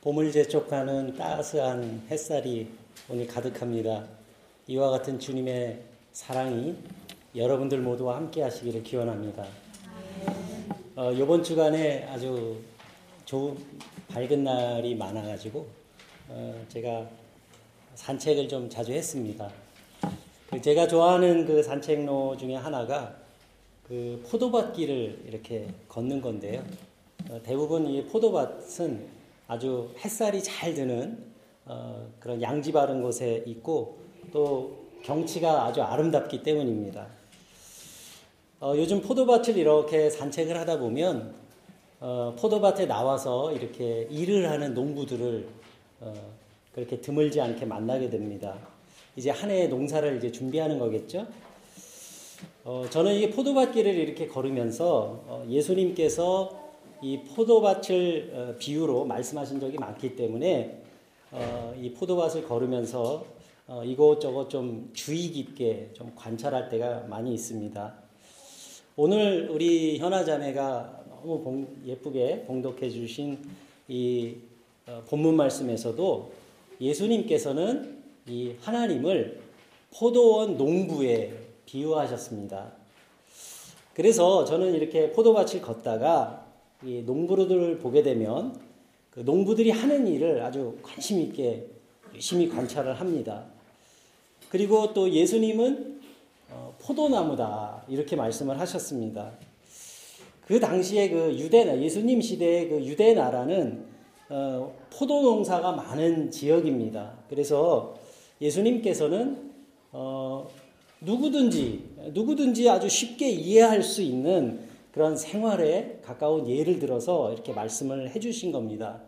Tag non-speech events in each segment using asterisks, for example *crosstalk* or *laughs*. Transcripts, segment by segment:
봄을 재촉하는 따스한 햇살이 오늘 가득합니다. 이와 같은 주님의 사랑이 여러분들 모두와 함께 하시기를 기원합니다. 어, 이번 주간에 아주 좋은 밝은 날이 많아가지고 어, 제가 산책을 좀 자주 했습니다. 그 제가 좋아하는 그 산책로 중에 하나가 그 포도밭길을 이렇게 걷는 건데요. 어, 대부분 이 포도밭은 아주 햇살이 잘 드는 어, 그런 양지 바른 곳에 있고 또 경치가 아주 아름답기 때문입니다. 어, 요즘 포도밭을 이렇게 산책을 하다 보면 어, 포도밭에 나와서 이렇게 일을 하는 농부들을 어, 그렇게 드물지 않게 만나게 됩니다. 이제 한 해의 농사를 이제 준비하는 거겠죠. 어, 저는 이 포도밭길을 이렇게 걸으면서 어, 예수님께서 이 포도밭을 어, 비유로 말씀하신 적이 많기 때문에 어, 이 포도밭을 걸으면서 어, 이곳저곳 좀 주의 깊게 좀 관찰할 때가 많이 있습니다. 오늘 우리 현아 자매가 너무 예쁘게 봉독해 주신 이 본문 말씀에서도 예수님께서는 이 하나님을 포도원 농부에 비유하셨습니다. 그래서 저는 이렇게 포도밭을 걷다가 이 농부들을 보게 되면 그 농부들이 하는 일을 아주 관심 있게 열심히 관찰을 합니다. 그리고 또 예수님은 어, 포도나무다 이렇게 말씀을 하셨습니다. 그 당시에 그 유대 예수님 시대의 그 유대 나라는 어, 포도 농사가 많은 지역입니다. 그래서 예수님께서는 어, 누구든지 누구든지 아주 쉽게 이해할 수 있는 그런 생활에 가까운 예를 들어서 이렇게 말씀을 해주신 겁니다.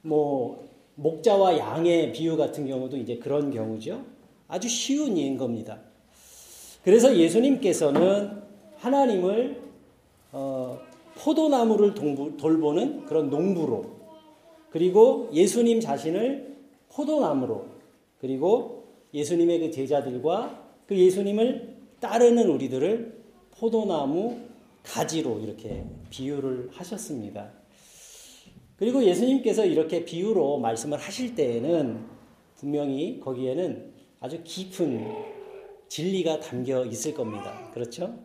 뭐 목자와 양의 비유 같은 경우도 이제 그런 경우죠. 아주 쉬운 예인 겁니다. 그래서 예수님께서는 하나님을 어, 포도나무를 동부, 돌보는 그런 농부로 그리고 예수님 자신을 포도나무로 그리고 예수님의 그 제자들과 그 예수님을 따르는 우리들을 포도나무 가지로 이렇게 비유를 하셨습니다. 그리고 예수님께서 이렇게 비유로 말씀을 하실 때에는 분명히 거기에는 아주 깊은 진리가 담겨 있을 겁니다. 그렇죠?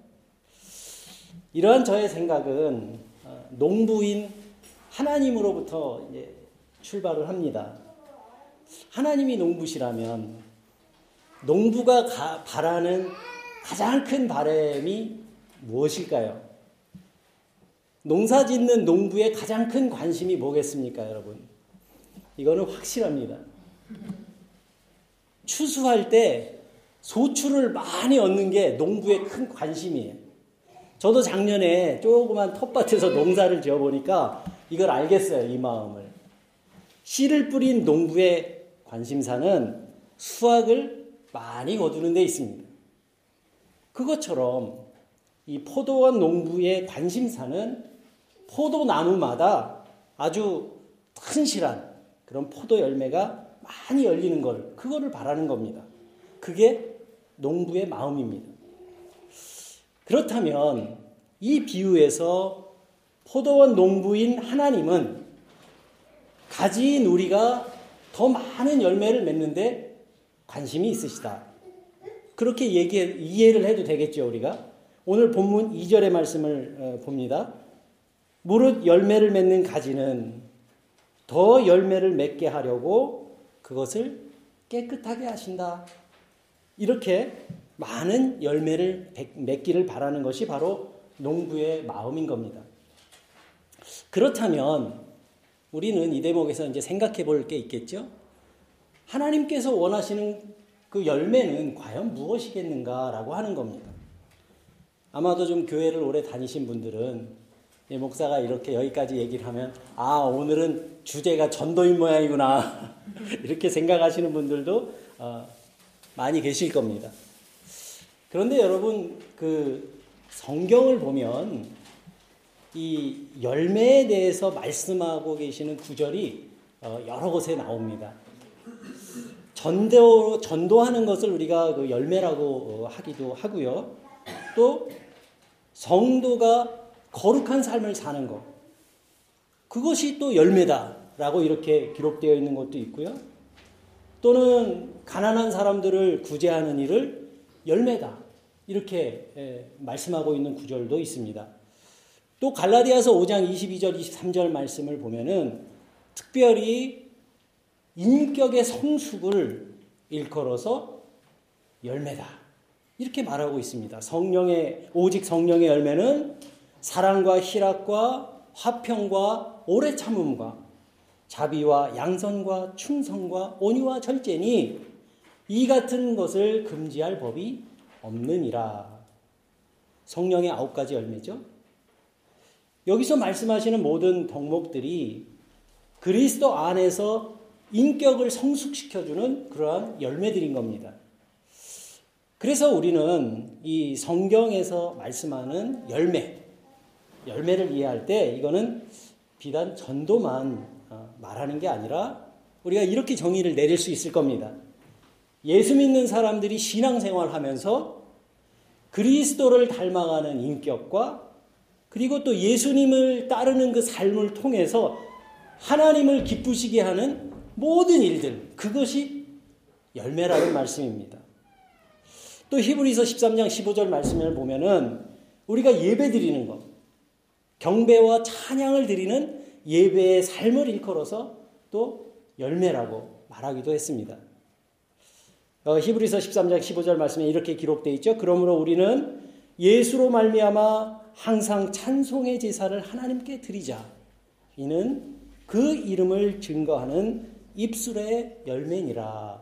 이러한 저의 생각은 어, 농부인 하나님으로부터 출발을 합니다. 하나님이 농부시라면 농부가 바라는 가장 큰 바람이 무엇일까요? 농사 짓는 농부의 가장 큰 관심이 뭐겠습니까, 여러분? 이거는 확실합니다. 추수할 때 소출을 많이 얻는 게 농부의 큰 관심이에요. 저도 작년에 조그만 텃밭에서 농사를 지어 보니까 이걸 알겠어요, 이 마음을. 씨를 뿌린 농부의 관심사는 수확을 많이 거두는 데 있습니다. 그것처럼 이 포도원 농부의 관심사는 포도 나무마다 아주 튼실한 그런 포도 열매가 많이 열리는 걸, 그거를 바라는 겁니다. 그게 농부의 마음입니다. 그렇다면 이 비유에서 포도원 농부인 하나님은 가지인 우리가 더 많은 열매를 맺는데 관심이 있으시다. 그렇게 얘기 이해를 해도 되겠죠, 우리가? 오늘 본문 2절의 말씀을 어, 봅니다. 무릇 열매를 맺는 가지는 더 열매를 맺게 하려고 그것을 깨끗하게 하신다. 이렇게 많은 열매를 맺기를 바라는 것이 바로 농부의 마음인 겁니다. 그렇다면 우리는 이 대목에서 이제 생각해 볼 게 있겠죠? 하나님께서 원하시는 그 열매는 과연 무엇이겠는가라고 하는 겁니다. 아마도 좀 교회를 오래 다니신 분들은 목사가 이렇게 여기까지 얘기를 하면 아 오늘은 주제가 전도인 모양이구나 *laughs* 이렇게 생각하시는 분들도 어, 많이 계실 겁니다. 그런데 여러분 그 성경을 보면 이 열매에 대해서 말씀하고 계시는 구절이 어, 여러 곳에 나옵니다. 전도 전도하는 것을 우리가 그 열매라고 어, 하기도 하고요. 또 성도가 거룩한 삶을 사는 것. 그것이 또 열매다. 기다라고 이렇게 기록되어 있는 것도 있고요. 또는 가난한 사람들을 구제하는 일을 열매다. 이렇게 예, 말씀하고 있는 구절도 있습니다. 또 갈라디아서 5장 22절 23절 말씀을 보면은 특별히 인격의 성숙을 일컬어서 열매다. 이렇게 말하고 있습니다. 성령의 오직 성령의 열매는 사랑과 희락과 화평과 오래 참음과 자비와 양선과 충성과 온유와 절제니 이 같은 것을 금지할 법이 없느니라. 성령의 아홉 가지 열매죠. 여기서 말씀하시는 모든 덕목들이 그리스도 안에서 인격을 성숙시켜주는 그러한 열매들인 겁니다. 그래서 우리는 이 성경에서 말씀하는 열매, 열매를 이해할 때 이거는 비단 전도만 어, 말하는 게 아니라 우리가 이렇게 정의를 내릴 수 있을 겁니다. 예수 믿는 사람들이 신앙생활 하면서 그리스도를 닮아가는 인격과 그리고 또 예수님을 따르는 그 삶을 통해서 하나님을 기쁘시게 하는 모든 일들, 그것이 열매라는 말씀입니다. 또 히브리서 13장 15절 말씀을 보면은 우리가 예배 드리는 것, 경배와 찬양을 드리는 예배의 삶을 일컬어서 또 열매라고 말하기도 했습니다. 어, 히브리서 13장 15절 말씀에 이렇게 기록되어 있죠. 그러므로 우리는 예수로 말미암아 항상 찬송의 제사를 하나님께 드리자. 이는 그 이름을 증거하는 입술의 열매니라.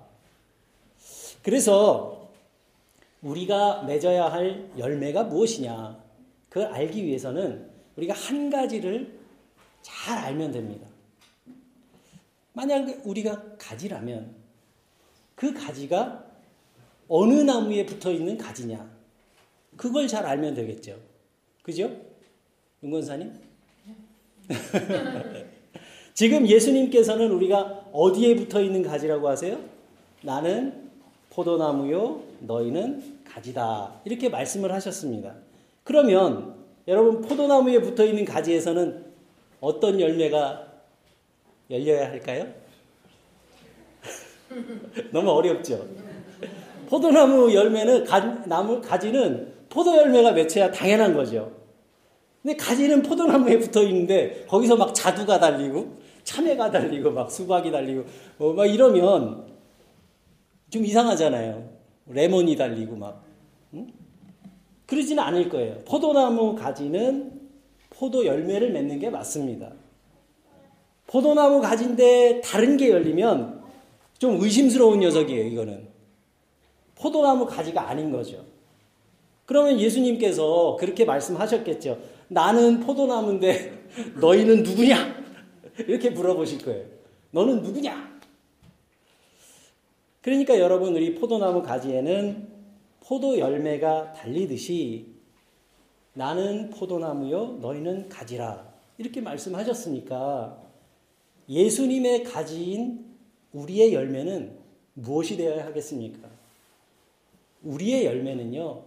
그래서 우리가 맺어야 할 열매가 무엇이냐. 그걸 알기 위해서는 우리가 한 가지를 잘 알면 됩니다. 만약 우리가 가지라면 그 가지가 어느 나무에 붙어 있는 가지냐. 그걸 잘 알면 되겠죠. 그죠? 윤건사님? *laughs* 지금 예수님께서는 우리가 어디에 붙어 있는 가지라고 하세요? 나는 포도나무요, 너희는 가지다. 이렇게 말씀을 하셨습니다. 그러면 여러분 포도나무에 붙어 있는 가지에서는 어떤 열매가 열려야 할까요? *laughs* 너무 어렵죠. 포도나무 열매는 가, 나무 가지는 포도 열매가 맺혀야 당연한 거죠. 근데 가지는 포도나무에 붙어 있는데 거기서 막 자두가 달리고 참외가 달리고 막 수박이 달리고 어, 막 이러면 좀 이상하잖아요. 레몬이 달리고 막 응? 그러지는 않을 거예요. 포도나무 가지는 포도 열매를 맺는 게 맞습니다. 포도나무 가지인데 다른 게 열리면 좀 의심스러운 녀석이에요, 이거는. 포도나무 가지가 아닌 거죠. 그러면 예수님께서 그렇게 말씀하셨겠죠. 나는 포도나무인데 *laughs* 너희는 누구냐? 이렇게 물어보실 거예요. 너는 누구냐? 그러니까 여러분, 우리 포도나무 가지에는 포도 열매가 달리듯이 나는 포도나무요, 너희는 가지라. 이렇게 말씀하셨으니까 예수님의 가지인 우리의 열매는 무엇이 되어야 하겠습니까? 우리의 열매는요,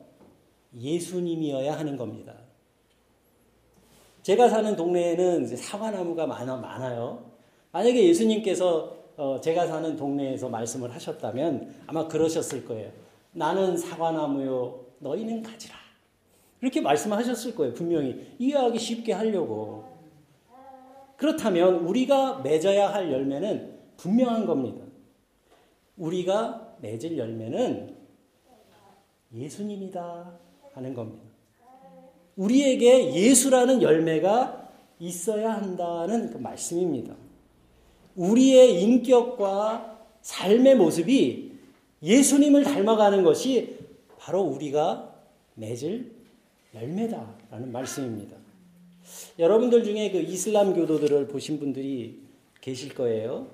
예수님이어야 하는 겁니다. 제가 사는 동네에는 사과나무가 많아, 많아요. 만약에 예수님께서 어, 제가 사는 동네에서 말씀을 하셨다면 아마 그러셨을 거예요. 나는 사과나무요, 너희는 가지라. 이렇게 말씀하셨을 거예요, 분명히. 이해하기 쉽게 하려고. 그렇다면 우리가 맺어야 할 열매는 분명한 겁니다. 우리가 맺을 열매는 예수님이다 하는 겁니다. 우리에게 예수라는 열매가 있어야 한다는 그 말씀입니다. 우리의 인격과 삶의 모습이 예수님을 닮아가는 것이 바로 우리가 맺을 열매다라는 말씀입니다. 여러분들 중에 그 이슬람 교도들을 보신 분들이 계실 거예요.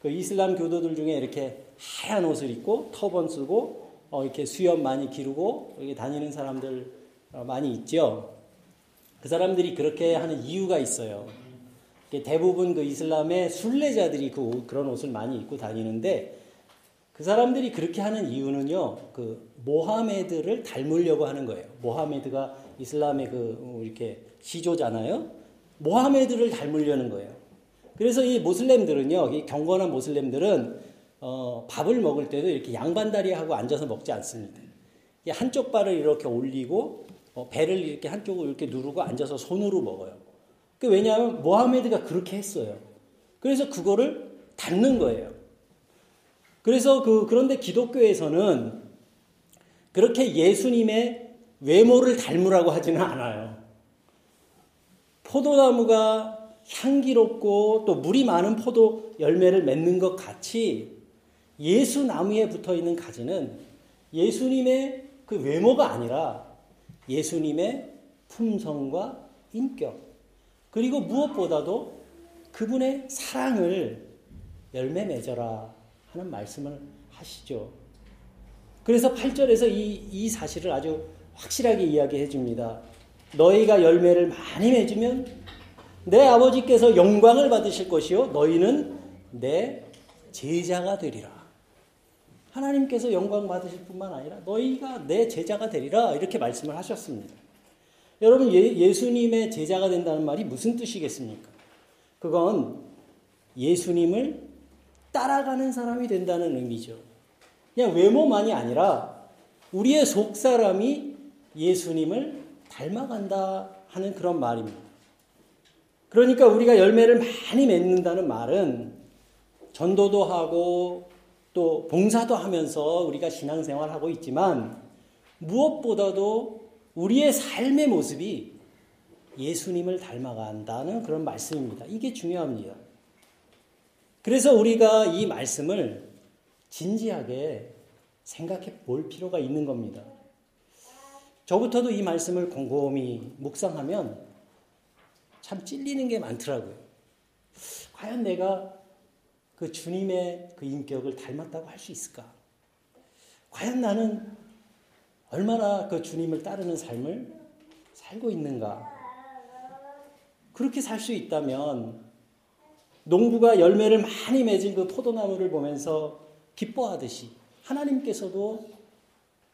그 이슬람 교도들 중에 이렇게 하얀 옷을 입고 터번 쓰고 어 이렇게 수염 많이 기르고 여기 다니는 사람들 어 많이 있죠. 그 사람들이 그렇게 하는 이유가 있어요. 대부분 그 이슬람의 순례자들이 그 옷, 그런 옷을 많이 입고 다니는데 그 사람들이 그렇게 하는 이유는요, 그 모하메드를 닮으려고 하는 거예요. 모하메드가 이슬람의 그 이렇게 시조잖아요. 모하메드를 닮으려는 거예요. 그래서 이 모슬렘들은요, 이 경건한 모슬렘들은 어, 밥을 먹을 때도 이렇게 양반다리 하고 앉아서 먹지 않습니다. 한쪽 발을 이렇게 올리고 어, 배를 이렇게 한쪽을 이렇게 누르고 앉아서 손으로 먹어요. 그 왜냐하면 모하메드가 그렇게 했어요. 그래서 그거를 닫는 거예요. 그래서 그 그런데 기독교에서는 그렇게 예수님의 외모를 닮으라고 하지는 않아요. 포도나무가 향기롭고 또 물이 많은 포도 열매를 맺는 것 같이 예수 나무에 붙어 있는 가지는 예수님의 그 외모가 아니라 예수님의 품성과 인격 그리고 무엇보다도 그분의 사랑을 열매 맺어라 하는 말씀을 하시죠. 그래서 8절에서 이, 이 사실을 아주 확실하게 이야기해 줍니다. 너희가 열매를 많이 맺으면 내 아버지께서 영광을 받으실 것이요. 너희는 내 제자가 되리라. 하나님께서 영광 받으실 뿐만 아니라 너희가 내 제자가 되리라. 이렇게 말씀을 하셨습니다. 여러분, 예, 수님의 제자가 된다는 말이 무슨 뜻이겠습니까? 그건 예수님을 따라가는 사람이 된다는 의미죠. 그냥 외모만이 아니라 우리의 속 사람이 예수님을 닮아간다 하는 그런 말입니다. 그러니까 우리가 열매를 많이 맺는다는 말은 전도도 하고 또 봉사도 하면서 우리가 신앙생활하고 있지만 무엇보다도 우리의 삶의 모습이 예수님을 닮아간다는 그런 말씀입니다. 이게 중요합니다. 그래서 우리가 이 말씀을 진지하게 생각해 볼 필요가 있는 겁니다. 저부터도 이 말씀을 곰곰이 묵상하면 참 찔리는 게 많더라고요. 과연 내가 그 주님의 그 인격을 닮았다고 할 수 있을까? 과연 나는 얼마나 그 주님을 따르는 삶을 살고 있는가? 그렇게 살 수 있다면 농부가 열매를 많이 맺은 그 포도나무를 보면서 기뻐하듯이 하나님께서도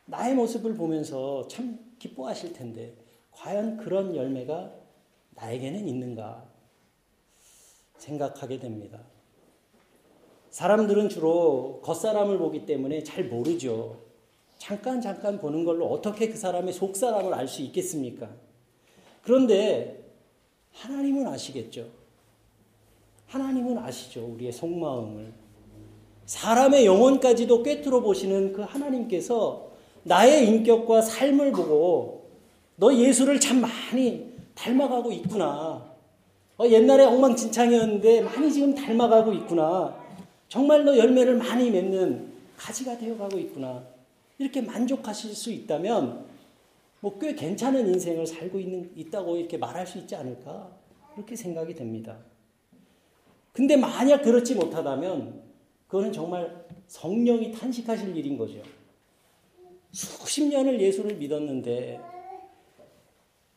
나의 모습을 보면서 참 기뻐하실 텐데 과연 그런 열매가 나에게는 있는가 생각하게 됩니다. 사람들은 주로 겉사람을 보기 때문에 잘 모르죠. 잠깐 잠깐 보는 걸로 어떻게 그 사람의 속 사람을 알 수 있겠습니까? 그런데 하나님은 아시겠죠. 하나님은 아시죠. 우리의 속마음을. 사람의 영혼까지도 꿰뚫어 보시는 그 하나님께서 나의 인격과 삶을 보고 너 예수를 참 많이 닮아가고 있구나. 어, 옛날에 엉망진창이었는데 많이 지금 닮아가고 있구나. 정말 너 열매를 많이 맺는 가지가 되어가고 있구나. 이렇게 만족하실 수 있다면 뭐 꽤 괜찮은 인생을 살고 있는, 있다고 이렇게 말할 수 있지 않을까. 그렇게 생각이 됩니다. 근데 만약 그렇지 못하다면 그거는 정말 성령이 탄식하실 일인 거죠. 수십 년을 예수를 믿었는데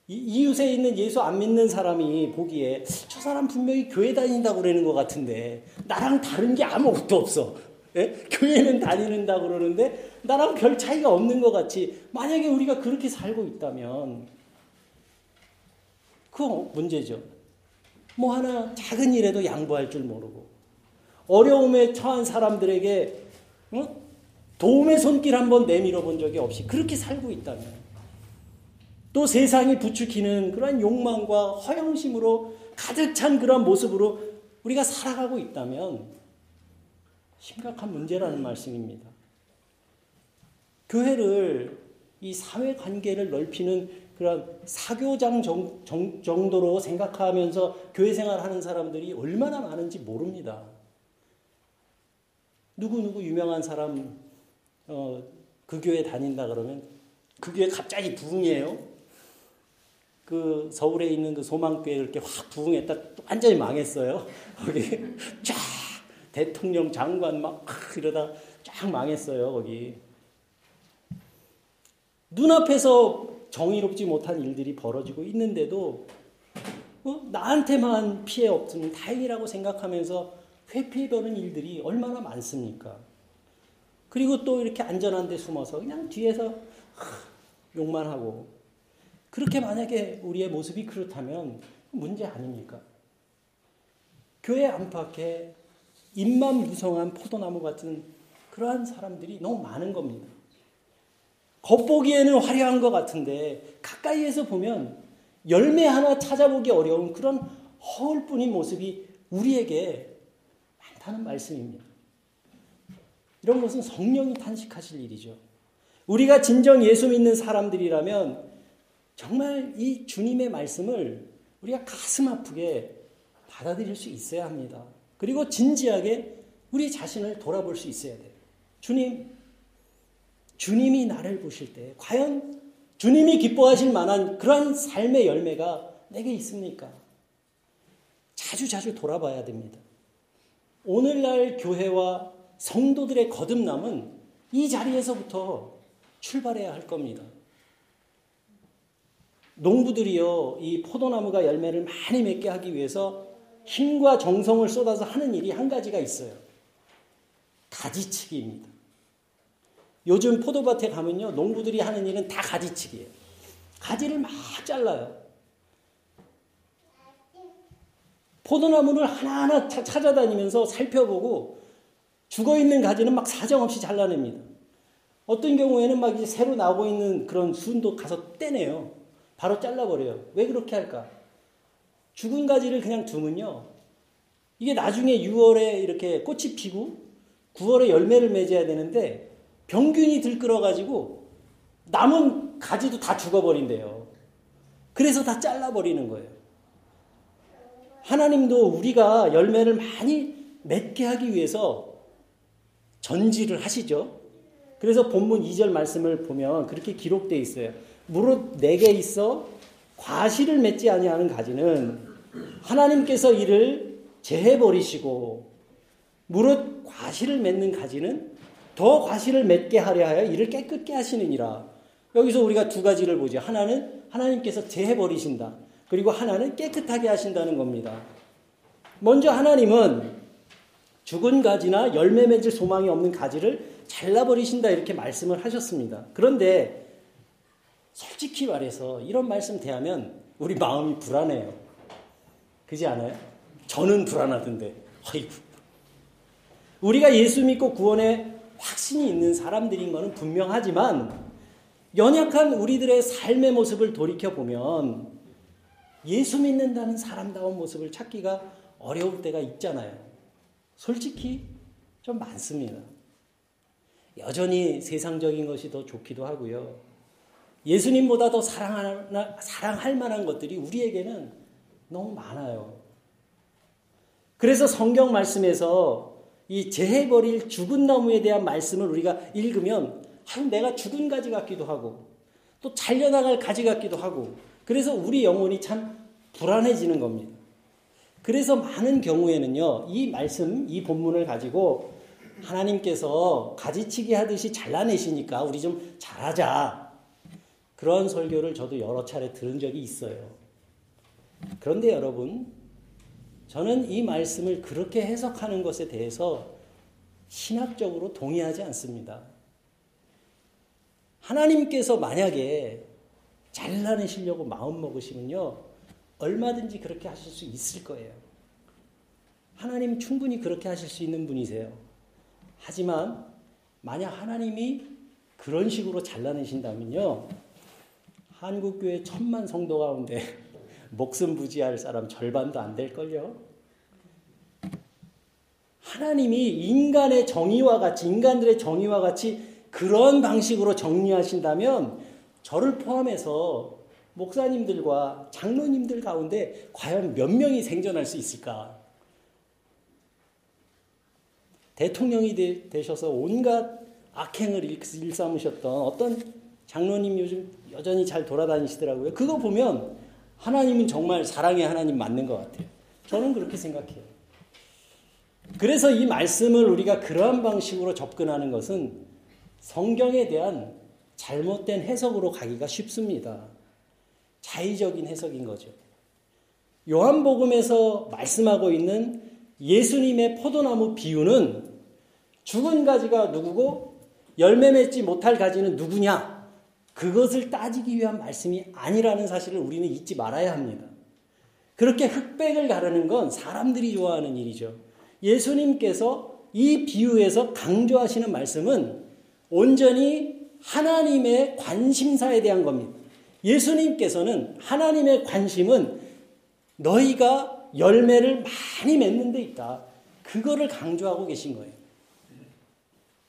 이웃에 있는 예수 안 믿는 사람이 보기에 저 사람 분명히 교회 다닌다고 그러는 것 같은데 나랑 다른 게 아무것도 없어. 예? 교회는 다니는다 그러는데 나랑 별 차이가 없는 것 같이 만약에 우리가 그렇게 살고 있다면 그거 문제죠. 뭐 하나 작은 일에도 양보할 줄 모르고 어려움에 처한 사람들에게 어? 도움의 손길 한번 내밀어 본 적이 없이 그렇게 살고 있다면 또 세상이 부추기는 그러한 욕망과 허영심으로 가득 찬 그런 모습으로 우리가 살아가고 있다면 심각한 문제라는 말씀입니다. 교회를 이 사회 관계를 넓히는 그런 사교장 정, 정, 정도로 생각하면서 교회 생활하는 사람들이 얼마나 많은지 모릅니다. 누구누구 유명한 사람, 어, 그 교회 다닌다 그러면 그 교회 갑자기 부흥해요. 그 서울에 있는 그 소망교회 이렇게 확 부흥했다 완전히 망했어요. *laughs* 거기 쫙 대통령 장관 막 이러다 쫙 망했어요. 거기 눈앞에서 정의롭지 못한 일들이 벌어지고 있는데도 어? 나한테만 피해 없으면 다행이라고 생각하면서 회피해버는 일들이 얼마나 많습니까? 그리고 또 이렇게 안전한 데 숨어서 그냥 뒤에서 욕만 하고 그렇게 만약에 우리의 모습이 그렇다면 문제 아닙니까? 교회 안팎에 입만 무성한 포도나무 같은 그러한 사람들이 너무 많은 겁니다. 겉보기에는 화려한 것 같은데 가까이에서 보면 열매 하나 찾아보기 어려운 그런 허울뿐인 모습이 우리에게 많다는 말씀입니다. 이런 것은 성령이 탄식하실 일이죠. 우리가 진정 예수 믿는 사람들이라면 정말 이 주님의 말씀을 우리가 가슴 아프게 받아들일 수 있어야 합니다. 그리고 진지하게 우리 자신을 돌아볼 수 있어야 돼요. 주님, 주님이 나를 보실 때 과연 주님이 기뻐하실 만한 그러한 삶의 열매가 내게 있습니까? 자주 자주 돌아봐야 됩니다. 오늘날 교회와 성도들의 거듭남은 이 자리에서부터 출발해야 할 겁니다. 농부들이요, 이 포도나무가 열매를 많이 맺게 하기 위해서 힘과 정성을 쏟아서 하는 일이 한 가지가 있어요. 가지치기입니다. 요즘 포도밭에 가면요, 농부들이 하는 일은 다 가지치기예요. 가지를 막 잘라요. 포도나무를 하나하나 찾아다니면서 살펴보고 죽어 있는 가지는 막 사정없이 잘라냅니다. 어떤 경우에는 막 이제 새로 나오고 있는 그런 순도 가서 떼내요. 바로 잘라버려요. 왜 그렇게 할까? 죽은 가지를 그냥 두면요. 이게 나중에 6월에 이렇게 꽃이 피고 9월에 열매를 맺어야 되는데 병균이 들끓어가지고 남은 가지도 다 죽어버린대요. 그래서 다 잘라버리는 거예요. 하나님도 우리가 열매를 많이 맺게 하기 위해서 전지를 하시죠. 그래서 본문 2절 말씀을 보면 그렇게 기록되어 있어요. 무릇 내게 있어 과실을 맺지 아니하는 가지는 하나님께서 이를 제해 버리시고 무릇 과실을 맺는 가지는 더 과실을 맺게 하려 하여 이를 깨끗게 하시느니라. 여기서 우리가 두 가지를 보죠. 하나는 하나님께서 제해 버리신다. 그리고 하나는 깨끗하게 하신다는 겁니다. 먼저 하나님은 죽은 가지나 열매 맺을 소망이 없는 가지를 잘라 버리신다 이렇게 말씀을 하셨습니다. 그런데 솔직히 말해서 이런 말씀 대하면 우리 마음이 불안해요. 그지 않아요? 저는 불안하던데. 아이고. 우리가 예수 믿고 구원에 확신이 있는 사람들인 것은 분명하지만 연약한 우리들의 삶의 모습을 돌이켜 보면 예수 믿는다는 사람다운 모습을 찾기가 어려울 때가 있잖아요. 솔직히 좀 많습니다. 여전히 세상적인 것이 더 좋기도 하고요. 예수님보다 더 사랑하나, 사랑할 만한 것들이 우리에게는 너무 많아요. 그래서 성경 말씀에서 이 재해버릴 죽은 나무에 대한 말씀을 우리가 읽으면 아유, 내가 죽은 가지 같기도 하고 또 잘려나갈 가지 같기도 하고 그래서 우리 영혼이 참 불안해지는 겁니다. 그래서 많은 경우에는요, 이 말씀, 이 본문을 가지고 하나님께서 가지치기 하듯이 잘라내시니까 우리 좀 잘하자. 그런 설교를 저도 여러 차례 들은 적이 있어요. 그런데 여러분, 저는 이 말씀을 그렇게 해석하는 것에 대해서 신학적으로 동의하지 않습니다. 하나님께서 만약에 잘라내시려고 마음 먹으시면요, 얼마든지 그렇게 하실 수 있을 거예요. 하나님 충분히 그렇게 하실 수 있는 분이세요. 하지만 만약 하나님이 그런 식으로 잘라내신다면요. 한국교회 천만 성도 가운데 목숨 부지할 사람 절반도 안 될걸요. 하나님이 인간의 정의와 같이, 인간들의 정의와 같이 그런 방식으로 정리하신다면 저를 포함해서 목사님들과 장로님들 가운데 과연 몇 명이 생존할 수 있을까? 대통령이 되, 셔서 온갖 악행을 일삼으셨던 어떤 장로님 요즘 여전히 잘 돌아다니시더라고요. 그거 보면 하나님은 정말 사랑의 하나님 맞는 것 같아요. 저는 그렇게 생각해요. 그래서 이 말씀을 우리가 그러한 방식으로 접근하는 것은 성경에 대한 잘못된 해석으로 가기가 쉽습니다. 자의적인 해석인 거죠. 요한복음에서 말씀하고 있는 예수님의 포도나무 비유는 죽은 가지가 누구고 열매 맺지 못할 가지는 누구냐? 그것을 따지기 위한 말씀이 아니라는 사실을 우리는 잊지 말아야 합니다. 그렇게 흑백을 가르는 건 사람들이 좋아하는 일이죠. 예수님께서 이 비유에서 강조하시는 말씀은 온전히 하나님의 관심사에 대한 겁니다. 예수님께서는 하나님의 관심은 너희가 열매를 많이 맺는 데 있다. 그거를 강조하고 계신 거예요.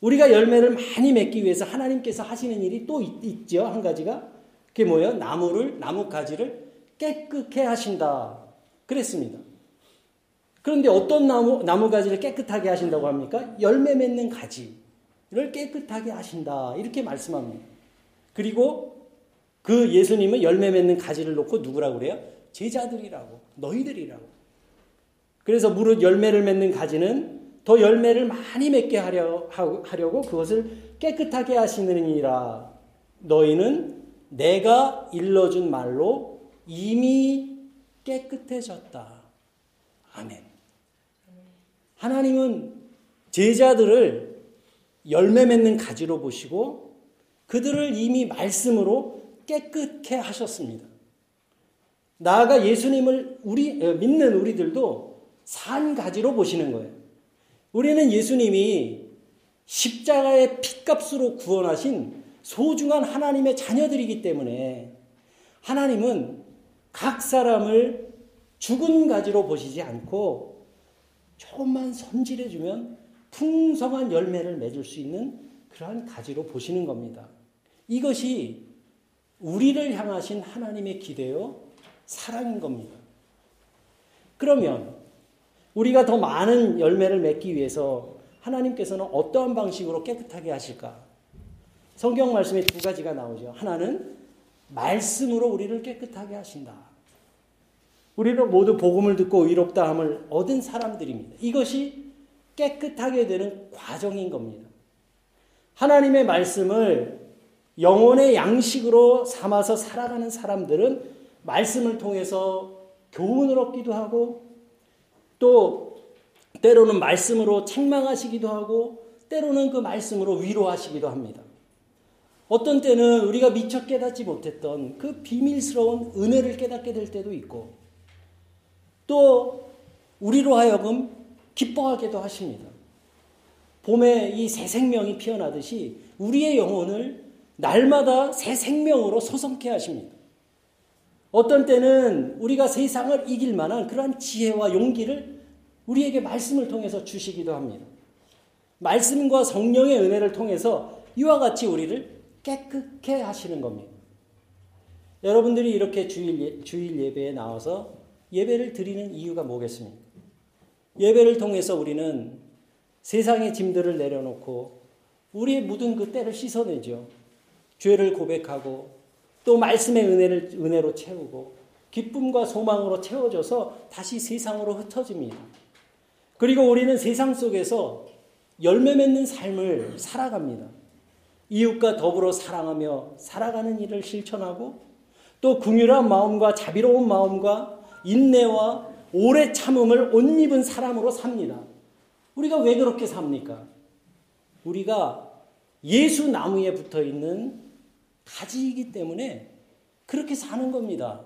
우리가 열매를 많이 맺기 위해서 하나님께서 하시는 일이 또 있, 죠한 가지가. 그게 뭐예요? 나무를, 나무 가지를 깨끗해 하신다. 그랬습니다. 그런데 어떤 나무, 나무 가지를 깨끗하게 하신다고 합니까? 열매 맺는 가지를 깨끗하게 하신다. 이렇게 말씀합니다. 그리고 그 예수님은 열매 맺는 가지를 놓고 누구라고 그래요? 제자들이라고, 너희들이라고. 그래서 무릇 열매를 맺는 가지는 더 열매를 많이 맺게 하려, 하려고 그것을 깨끗하게 하시느니라. 너희는 내가 일러준 말로 이미 깨끗해졌다. 아멘. 하나님은 제자들을 열매 맺는 가지로 보시고 그들을 이미 말씀으로 깨끗해 하셨습니다. 나아가 예수님을 우리 믿는 우리들도 산 가지로 보시는 거예요. 우리는 예수님이 십자가의 핏값으로 구원하신 소중한 하나님의 자녀들이기 때문에 하나님은 각 사람을 죽은 가지로 보시지 않고 조금만 손질해주면 풍성한 열매를 맺을 수 있는 그러한 가지로 보시는 겁니다. 이것이 우리를 향하신 하나님의 기대요, 사랑인 겁니다. 그러면 우리가 더 많은 열매를 맺기 위해서 하나님께서는 어떠한 방식으로 깨끗하게 하실까? 성경 말씀에 두 가지가 나오죠. 하나는 말씀으로 우리를 깨끗하게 하신다. 우리는 모두 복음을 듣고 의롭다함을 얻은 사람들입니다. 이것이 깨끗하게 되는 과정인 겁니다. 하나님의 말씀을 영혼의 양식으로 삼아서 살아가는 사람들은 말씀을 통해서 교훈을 얻기도 하고 또 때로는 말씀으로 책망하시기도 하고 때로는 그 말씀으로 위로하시기도 합니다. 어떤 때는 우리가 미처 깨닫지 못했던 그 비밀스러운 은혜를 깨닫게 될 때도 있고 또 우리로 하여금 기뻐하게도 하십니다. 봄에 이 새 생명이 피어나듯이 우리의 영혼을 날마다 새 생명으로 소성케 하십니다. 어떤 때는 우리가 세상을 이길 만한 그러한 지혜와 용기를 우리에게 말씀을 통해서 주시기도 합니다. 말씀과 성령의 은혜를 통해서 이와 같이 우리를 깨끗해 하시는 겁니다. 여러분들이 이렇게 주일, 예, 주일 예배에 나와서 예배를 드리는 이유가 뭐겠습니까? 예배를 통해서 우리는 세상의 짐들을 내려놓고 우리의 묻은 그 때를 씻어내죠. 죄를 고백하고 또 말씀의 은혜를 은혜로 채우고 기쁨과 소망으로 채워져서 다시 세상으로 흩어집니다. 그리고 우리는 세상 속에서 열매 맺는 삶을 살아갑니다. 이웃과 더불어 사랑하며 살아가는 일을 실천하고 또 궁휼한 마음과 자비로운 마음과 인내와 오래 참음을 옷 입은 사람으로 삽니다. 우리가 왜 그렇게 삽니까? 우리가 예수 나무에 붙어 있는 가지이기 때문에 그렇게 사는 겁니다.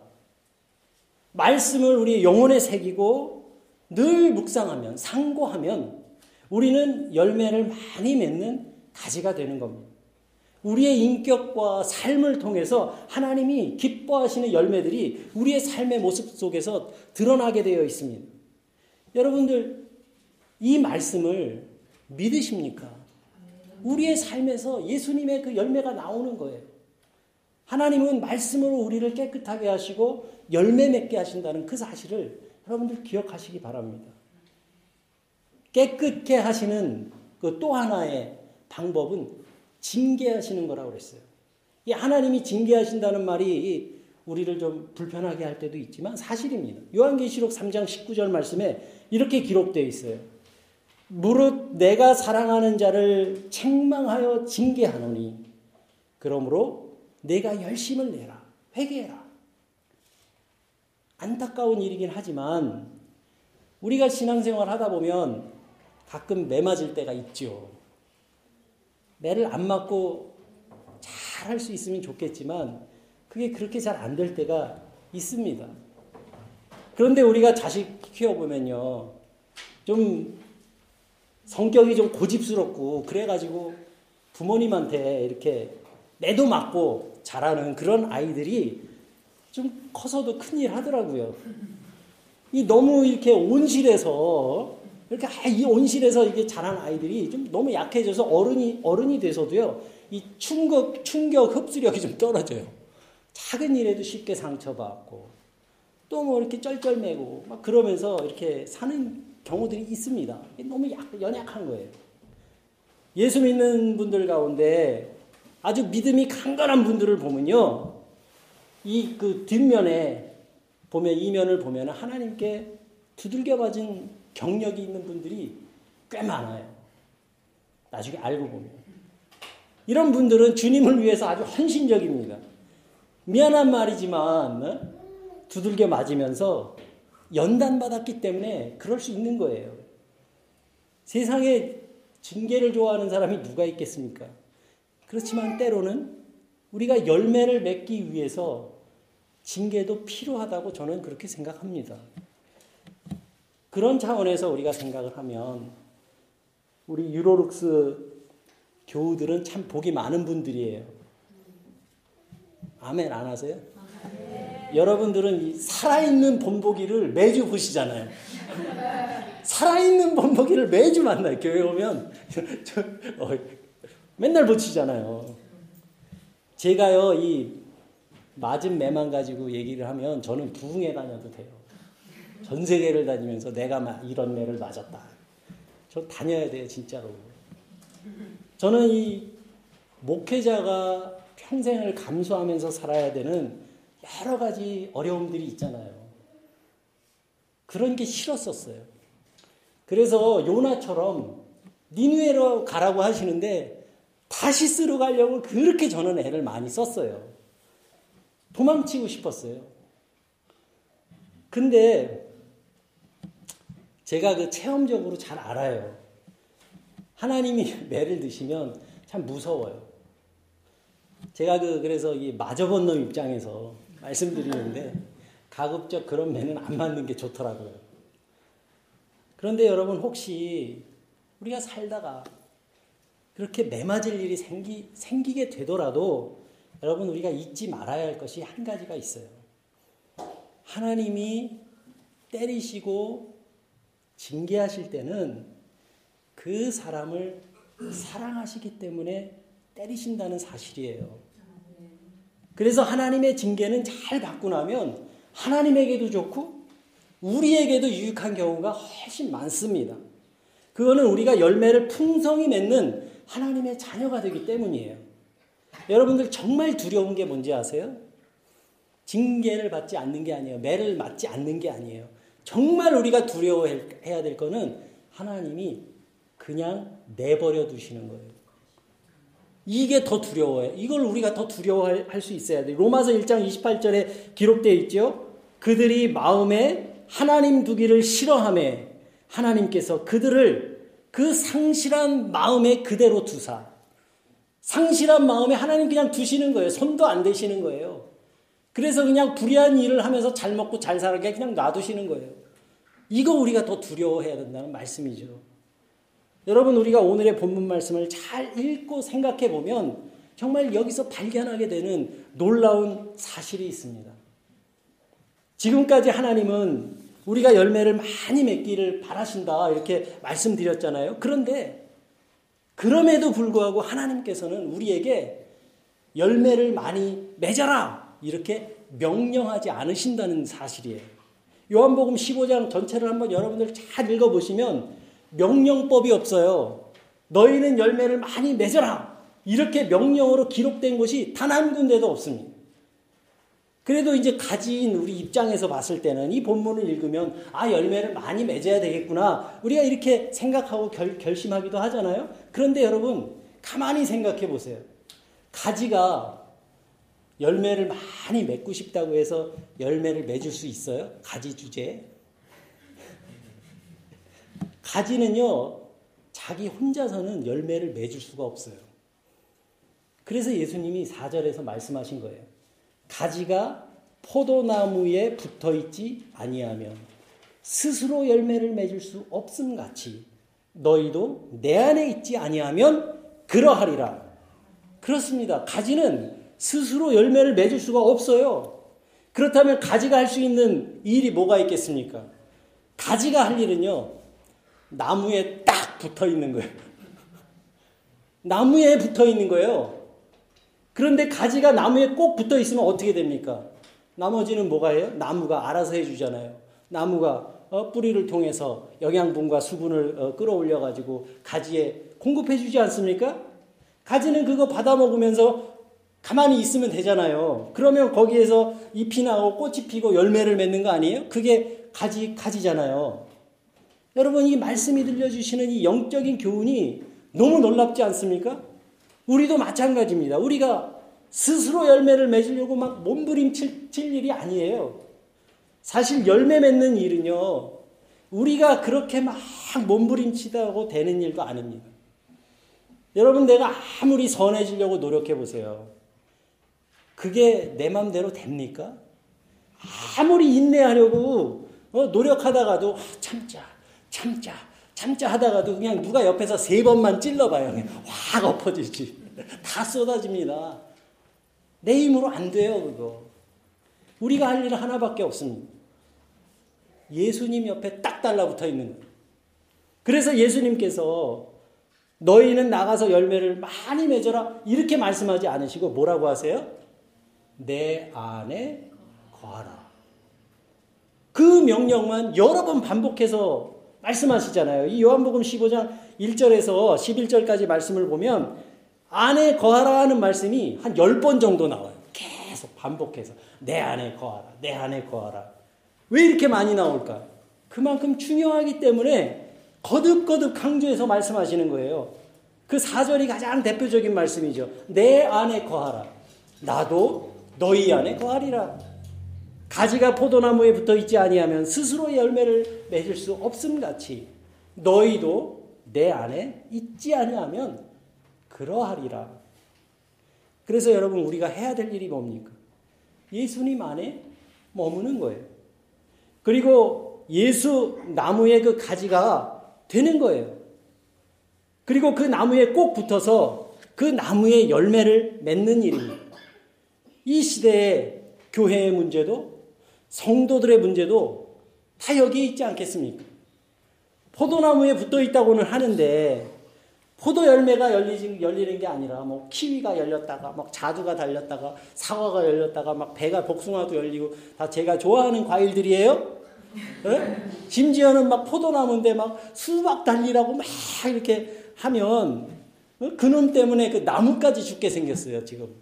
말씀을 우리 영혼에 새기고 늘 묵상하면, 상고하면 우리는 열매를 많이 맺는 가지가 되는 겁니다. 우리의 인격과 삶을 통해서 하나님이 기뻐하시는 열매들이 우리의 삶의 모습 속에서 드러나게 되어 있습니다. 여러분들, 이 말씀을 믿으십니까? 우리의 삶에서 예수님의 그 열매가 나오는 거예요. 하나님은 말씀으로 우리를 깨끗하게 하시고 열매 맺게 하신다는 그 사실을 여러분들 기억하시기 바랍니다. 깨끗게 하시는 그 또 하나의 방법은 징계하시는 거라고 그랬어요. 이 하나님이 징계하신다는 말이 우리를 좀 불편하게 할 때도 있지만 사실입니다. 요한계시록 3장 19절 말씀에 이렇게 기록되어 있어요. 무릇 내가 사랑하는 자를 책망하여 징계하노니 그러므로 내가 열심을 내라. 회개해라. 안타까운 일이긴 하지만 우리가 신앙생활 하다 보면 가끔 매 맞을 때가 있죠. 매를 안 맞고 잘 할 수 있으면 좋겠지만 그게 그렇게 잘 안 될 때가 있습니다. 그런데 우리가 자식 키워보면요. 좀 성격이 좀 고집스럽고 그래가지고 부모님한테 이렇게 내도 맞고 자라는 그런 아이들이 좀 커서도 큰일 하더라고요. 이 너무 이렇게 온실에서 이렇게 아, 이 온실에서 이게 자란 아이들이 좀 너무 약해져서 어른이 어른이 돼서도요 이 충격 충격 흡수력이 좀 떨어져요. 작은 일에도 쉽게 상처받고 또 뭐 이렇게 쩔쩔매고 막 그러면서 이렇게 사는 경우들이 있습니다. 너무 약, 연약한 거예요. 예수 믿는 분들 가운데 아주 믿음이 강건한 분들을 보면요. 이 그 뒷면에 보면 이면을 보면 하나님께 두들겨 맞은 경력이 있는 분들이 꽤 많아요. 나중에 알고 보면. 이런 분들은 주님을 위해서 아주 헌신적입니다. 미안한 말이지만 어? 두들겨 맞으면서 연단받았기 때문에 그럴 수 있는 거예요. 세상에 징계를 좋아하는 사람이 누가 있겠습니까? 그렇지만 때로는 우리가 열매를 맺기 위해서 징계도 필요하다고 저는 그렇게 생각합니다. 그런 차원에서 우리가 생각을 하면 우리 유로룩스 교우들은 참 복이 많은 분들이에요. 아멘 안 하세요? 여러분들은 살아있는 본보기를 매주 보시잖아요. 살아있는 본보기를 매주 만나요. 교회 오면 *laughs* 저, 어, 맨날 보치잖아요. 제가요 이 맞은 매만 가지고 얘기를 하면 저는 부흥회 다녀도 돼요. 전 세계를 다니면서 내가 이런 매를 맞았다. 저 다녀야 돼요 진짜로. 저는 이 목회자가 평생을 감수하면서 살아야 되는 여러 가지 어려움들이 있잖아요. 그런 게 싫었었어요. 그래서 요나처럼 니누에로 가라고 하시는데 다시 쓰러 가려고 그렇게 저는 애를 많이 썼어요. 도망치고 싶었어요. 근데 제가 그 체험적으로 잘 알아요. 하나님이 *laughs* 매를 드시면 참 무서워요. 제가 그 그래서 이 마저본 놈 입장에서 말씀드리는데 가급적 그런 매는 안 맞는 게 좋더라고요. 그런데 여러분 혹시 우리가 살다가 그렇게 매 맞을 일이 생기, 생기게 되더라도 여러분 우리가 잊지 말아야 할 것이 한 가지가 있어요. 하나님이 때리시고 징계하실 때는 그 사람을 사랑하시기 때문에 때리신다는 사실이에요. 그래서 하나님의 징계는 잘 받고 나면 하나님에게도 좋고 우리에게도 유익한 경우가 훨씬 많습니다. 그거는 우리가 열매를 풍성히 맺는 하나님의 자녀가 되기 때문이에요. 여러분들 정말 두려운 게 뭔지 아세요? 징계를 받지 않는 게 아니에요. 매를 맞지 않는 게 아니에요. 정말 우리가 두려워해야 될 거는 하나님이 그냥 내버려 두시는 거예요. 이게 더 두려워요. 이걸 우리가 더 두려워할 수 있어야 돼요. 로마서 1장 28절에 기록되어 있죠. 그들이 마음에 하나님 두기를 싫어함에 하나님께서 그들을 그 상실한 마음에 그대로 두사. 상실한 마음에 하나님 그냥 두시는 거예요. 손도 안 대시는 거예요. 그래서 그냥 불의한 일을 하면서 잘 먹고 잘 살게 그냥 놔두시는 거예요. 이거 우리가 더 두려워해야 된다는 말씀이죠. 여러분 우리가 오늘의 본문 말씀을 잘 읽고 생각해 보면 정말 여기서 발견하게 되는 놀라운 사실이 있습니다. 지금까지 하나님은 우리가 열매를 많이 맺기를 바라신다 이렇게 말씀드렸잖아요. 그런데 그럼에도 불구하고 하나님께서는 우리에게 열매를 많이 맺어라 이렇게 명령하지 않으신다는 사실이에요. 요한복음 15장 전체를 한번 여러분들 잘 읽어보시면 명령법이 없어요. 너희는 열매를 많이 맺어라. 이렇게 명령으로 기록된 것이 단 한 군데도 없습니다. 그래도 이제 가진 우리 입장에서 봤을 때는 이 본문을 읽으면 아 열매를 많이 맺어야 되겠구나 우리가 이렇게 생각하고 결, 결심하기도 하잖아요. 그런데 여러분 가만히 생각해 보세요. 가지가 열매를 많이 맺고 싶다고 해서 열매를 맺을 수 있어요? 가지 주제에? *laughs* 가지는요, 자기 혼자서는 열매를 맺을 수가 없어요. 그래서 예수님이 4절에서 말씀하신 거예요. 가지가 포도나무에 붙어 있지 아니하면 스스로 열매를 맺을 수 없음 같이 너희도 내 안에 있지 아니하면 그러하리라. 그렇습니다. 가지는 스스로 열매를 맺을 수가 없어요. 그렇다면 가지가 할 수 있는 일이 뭐가 있겠습니까? 가지가 할 일은요, 나무에 딱 붙어 있는 거예요. *laughs* 나무에 붙어 있는 거예요. 그런데 가지가 나무에 꼭 붙어 있으면 어떻게 됩니까? 나머지는 뭐가 해요? 나무가 알아서 해주잖아요. 나무가 어, 뿌리를 통해서 영양분과 수분을 어, 끌어올려 가지고 가지에 공급해 주지 않습니까? 가지는 그거 받아 먹으면서 가만히 있으면 되잖아요. 그러면 거기에서 잎이 나고 꽃이 피고 열매를 맺는 거 아니에요? 그게 가지 가지잖아요. 여러분 이 말씀이 들려주시는 이 영적인 교훈이 너무 놀랍지 않습니까? 우리도 마찬가지입니다. 우리가 스스로 열매를 맺으려고 막 몸부림칠 일이 아니에요. 사실 열매 맺는 일은요, 우리가 그렇게 막 몸부림치다고 되는 일도 아닙니다. 여러분, 내가 아무리 선해지려고 노력해 보세요. 그게 내 맘대로 됩니까? 아무리 인내하려고 어, 노력하다가도 아, 참자, 참자, 참자 하다가도 그냥 누가 옆에서 세 번만 찔러봐요. 확 엎어지지. 다 쏟아집니다. 내 힘으로 안 돼요, 그거. 우리가 할 일은 하나밖에 없습니다. 예수님 옆에 딱 달라붙어 있는 거예요. 그래서 예수님께서 너희는 나가서 열매를 많이 맺어라 이렇게 말씀하지 않으시고 뭐라고 하세요? 내 안에 거하라. 그 명령만 여러 번 반복해서 말씀하시잖아요. 이 요한복음 15장 1절에서 11절까지 말씀을 보면 안에 거하라 하는 말씀이 한 10번 정도 나와요. 계속 반복해서 내 안에 거하라. 내 안에 거하라. 왜 이렇게 많이 나올까? 그만큼 중요하기 때문에 거듭거듭 강조해서 말씀하시는 거예요. 그 4절이 가장 대표적인 말씀이죠. 내 안에 거하라. 나도 너희 안에 거하리라. 가지가 포도나무에 붙어 있지 아니하면 스스로 열매를 맺을 수 없음 같이 너희도 내 안에 있지 아니하면 그러하리라. 그래서 여러분 우리가 해야 될 일이 뭡니까? 예수님 안에 머무는 거예요. 그리고 예수 나무의 그 가지가 되는 거예요. 그리고 그 나무에 꼭 붙어서 그 나무의 열매를 맺는 일입니다. 이 시대의 교회의 문제도 성도들의 문제도 다 여기에 있지 않겠습니까? 포도나무에 붙어 있다고는 하는데 포도 열매가 열리는, 열리는 게 아니라 뭐 키위가 열렸다가 막 자두가 달렸다가 사과가 열렸다가 막 배가 복숭아도 열리고 다 제가 좋아하는 과일들이에요. 네? 심지어는 막 포도나무인데 막 수박 달리라고 막 이렇게 하면 어? 그놈 때문에 그 나무까지 죽게 생겼어요, 지금.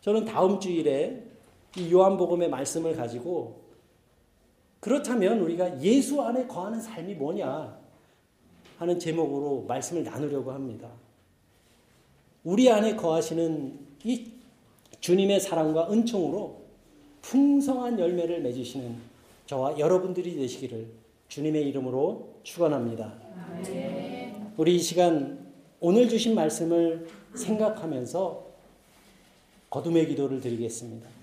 저는 다음 주일에 이 요한복음의 말씀을 가지고 그렇다면 우리가 예수 안에 거하는 삶이 뭐냐 하는 제목으로 말씀을 나누려고 합니다. 우리 안에 거하시는 이 주님의 사랑과 은총으로 풍성한 열매를 맺으시는 저와 여러분들이 되시기를 주님의 이름으로 축원합니다. 우리 이 시간 오늘 주신 말씀을 생각하면서 거듭의 기도를 드리겠습니다.